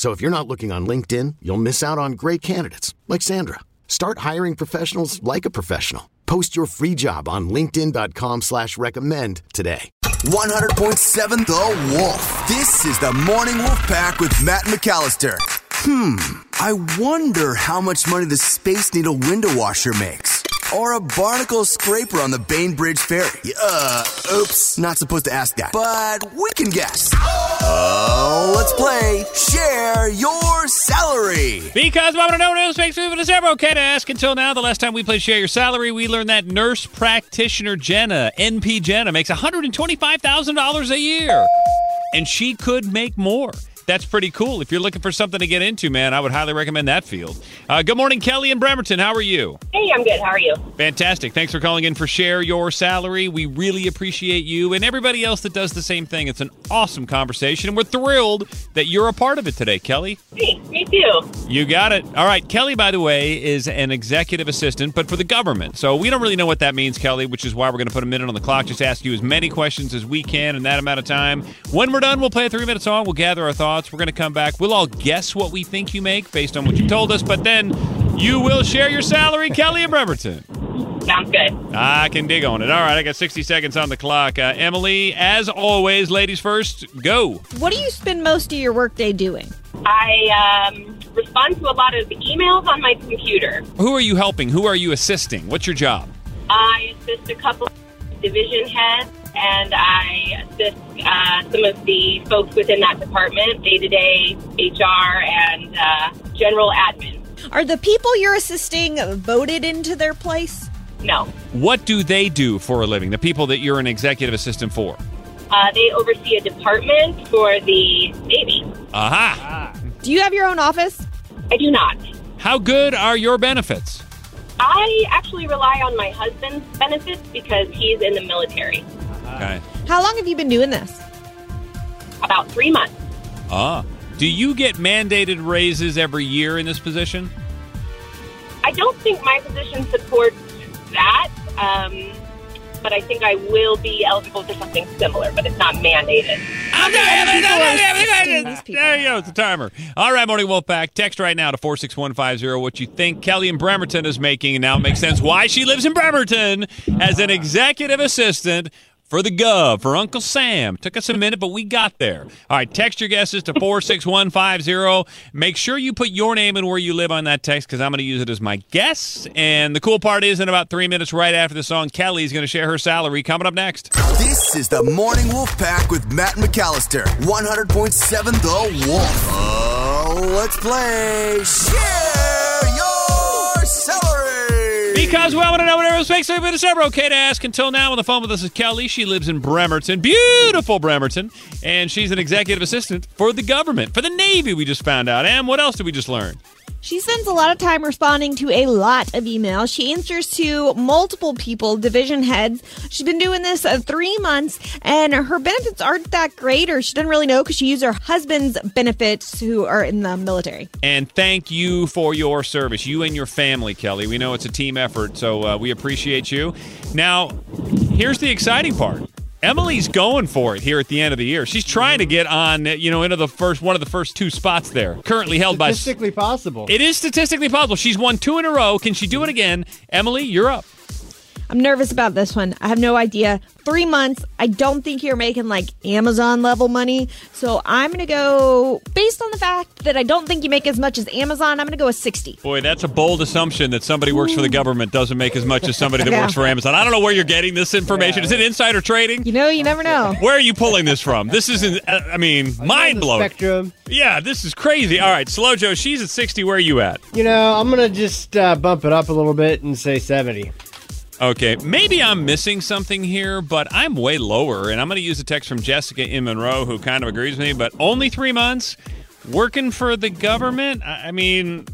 So if you're not looking on LinkedIn, you'll miss out on great candidates like Sandra. Start hiring professionals like a professional. Post your free job on LinkedIn.com slash recommend today. 100.7 The Wolf. This is the Morning Wolf Pack with Matt McAllister. Hmm, I wonder how much money the Space Needle window washer makes. Or a barnacle scraper on the Bainbridge Ferry. Uh, oops, not supposed to ask that. But we can guess. Oh, let's play Share Your Salary. Because to know what makes me it's ever okay to ask. Until now, the last time we played Share Your Salary, we learned that nurse practitioner Jenna, NP Jenna, makes $125,000 a year. And she could make more. That's pretty cool. If you're looking for something to get into, man, I would highly recommend that field. Uh, good morning, Kelly and Bremerton. How are you? Hey, I'm good. How are you? Fantastic. Thanks for calling in for Share Your Salary. We really appreciate you and everybody else that does the same thing. It's an awesome conversation, and we're thrilled that you're a part of it today, Kelly. Hey, me too. You got it. All right. Kelly, by the way, is an executive assistant, but for the government. So we don't really know what that means, Kelly, which is why we're going to put a minute on the clock. Just ask you as many questions as we can in that amount of time. When we're done, we'll play a three minute song. We'll gather our thoughts. We're going to come back. We'll all guess what we think you make based on what you told us, but then you will share your salary, Kelly and Bremerton. Sounds good. I can dig on it. All right, I got 60 seconds on the clock. Uh, Emily, as always, ladies first, go. What do you spend most of your workday doing? I um, respond to a lot of emails on my computer. Who are you helping? Who are you assisting? What's your job? I assist a couple of division heads and I assist uh, some of the folks within that department, day to day HR and uh, general admin. Are the people you're assisting voted into their place? No. What do they do for a living? The people that you're an executive assistant for? Uh, they oversee a department for the Navy. Aha. Do you have your own office? I do not. How good are your benefits? I actually rely on my husband's benefits because he's in the military. Okay. How long have you been doing this? About three months. Ah. Do you get mandated raises every year in this position? I don't think my position supports that, um, but I think I will be eligible for something similar, but it's not mandated. There you go. It's a timer. All right, Morning Wolf Pack. Text right now to 46150 what you think Kelly in Bremerton is making, and now it makes sense why she lives in Bremerton as an executive assistant for the Gov, for Uncle Sam. Took us a minute, but we got there. All right, text your guesses to 46150. Make sure you put your name and where you live on that text because I'm going to use it as my guess. And the cool part is, in about three minutes right after the song, Kelly's going to share her salary coming up next. This is the Morning Wolf Pack with Matt McAllister. 100.7 The Wolf. Oh, let's play Share Your Salary. Because we want to know whatever else makes it, but it's never okay to ask. Until now, on the phone with us is Kelly. She lives in Bremerton, beautiful Bremerton, and she's an executive assistant for the government, for the Navy. We just found out. And what else did we just learn? She spends a lot of time responding to a lot of emails. She answers to multiple people, division heads. She's been doing this uh, three months, and her benefits aren't that great, or she doesn't really know because she used her husband's benefits, who are in the military. And thank you for your service, you and your family, Kelly. We know it's a team effort, so uh, we appreciate you. Now, here's the exciting part. Emily's going for it here at the end of the year. She's trying to get on, you know, into the first one of the first two spots there. Currently held by Statistically possible. It is statistically possible. She's won two in a row. Can she do it again? Emily, you're up. I'm nervous about this one. I have no idea. Three months. I don't think you're making like Amazon level money. So I'm going to go, based on the fact that I don't think you make as much as Amazon, I'm going to go with 60. Boy, that's a bold assumption that somebody works for the government doesn't make as much as somebody that Yeah. works for Amazon. I don't know where you're getting this information. Is it insider trading? You know, you never know. Where are you pulling this from? This isn't, uh, I mean, mind blowing. Spectrum. Yeah, this is crazy. All right, Slow Joe, she's at 60. Where are you at? You know, I'm gonna just uh, bump it up a little bit and say 70. Okay, maybe I'm missing something here, but I'm way lower. And I'm going to use a text from Jessica in Monroe, who kind of agrees with me, but only three months working for the government? I mean,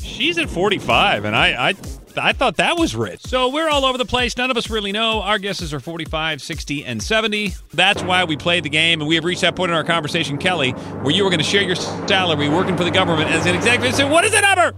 she's at 45, and I, I, I thought that was rich. So we're all over the place. None of us really know. Our guesses are 45, 60, and 70. That's why we played the game, and we have reached that point in our conversation, Kelly, where you were going to share your salary working for the government as an executive. So what is the number?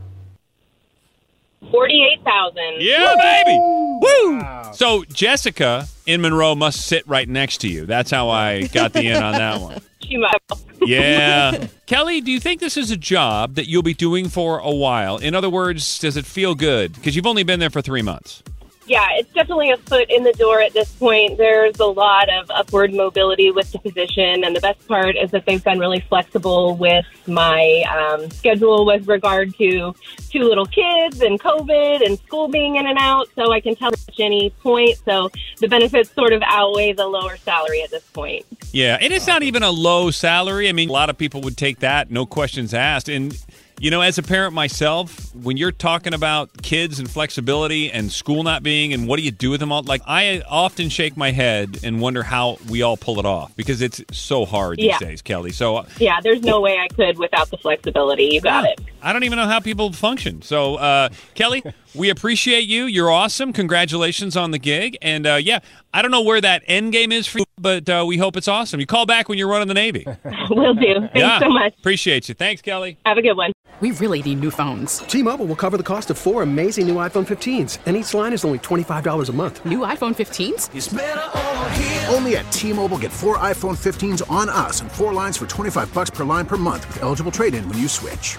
48,000. Yeah, baby. Woo! So Jessica in Monroe must sit right next to you. That's how I got the in on that one. She must. Yeah. Kelly, do you think this is a job that you'll be doing for a while? In other words, does it feel good? Because you've only been there for three months. Yeah, it's definitely a foot in the door at this point. There's a lot of upward mobility with the position, and the best part is that they've been really flexible with my um, schedule with regard to two little kids and COVID and school being in and out, so I can tell at any point. So the benefits sort of outweigh the lower salary at this point. Yeah, and it's not even a low salary. I mean, a lot of people would take that, no questions asked. And, you know, as a parent myself, when you're talking about kids and flexibility and school not being and what do you do with them all, like, I often shake my head and wonder how we all pull it off because it's so hard these Yeah. days, Kelly. So, uh, Yeah, there's no way I could without the flexibility. You got it. I don't even know how people function. So, uh, Kelly, we appreciate you. You're awesome. Congratulations on the gig. And uh, yeah, I don't know where that end game is for you, but uh, we hope it's awesome. You call back when you're running the Navy. Will do. Thanks yeah, so much. Appreciate you. Thanks, Kelly. Have a good one. We really need new phones. T-Mobile will cover the cost of four amazing new iPhone 15s, and each line is only $25 a month. New iPhone 15s? Only at T-Mobile get four iPhone 15s on us and four lines for 25 bucks per line per month with eligible trade-in when you switch.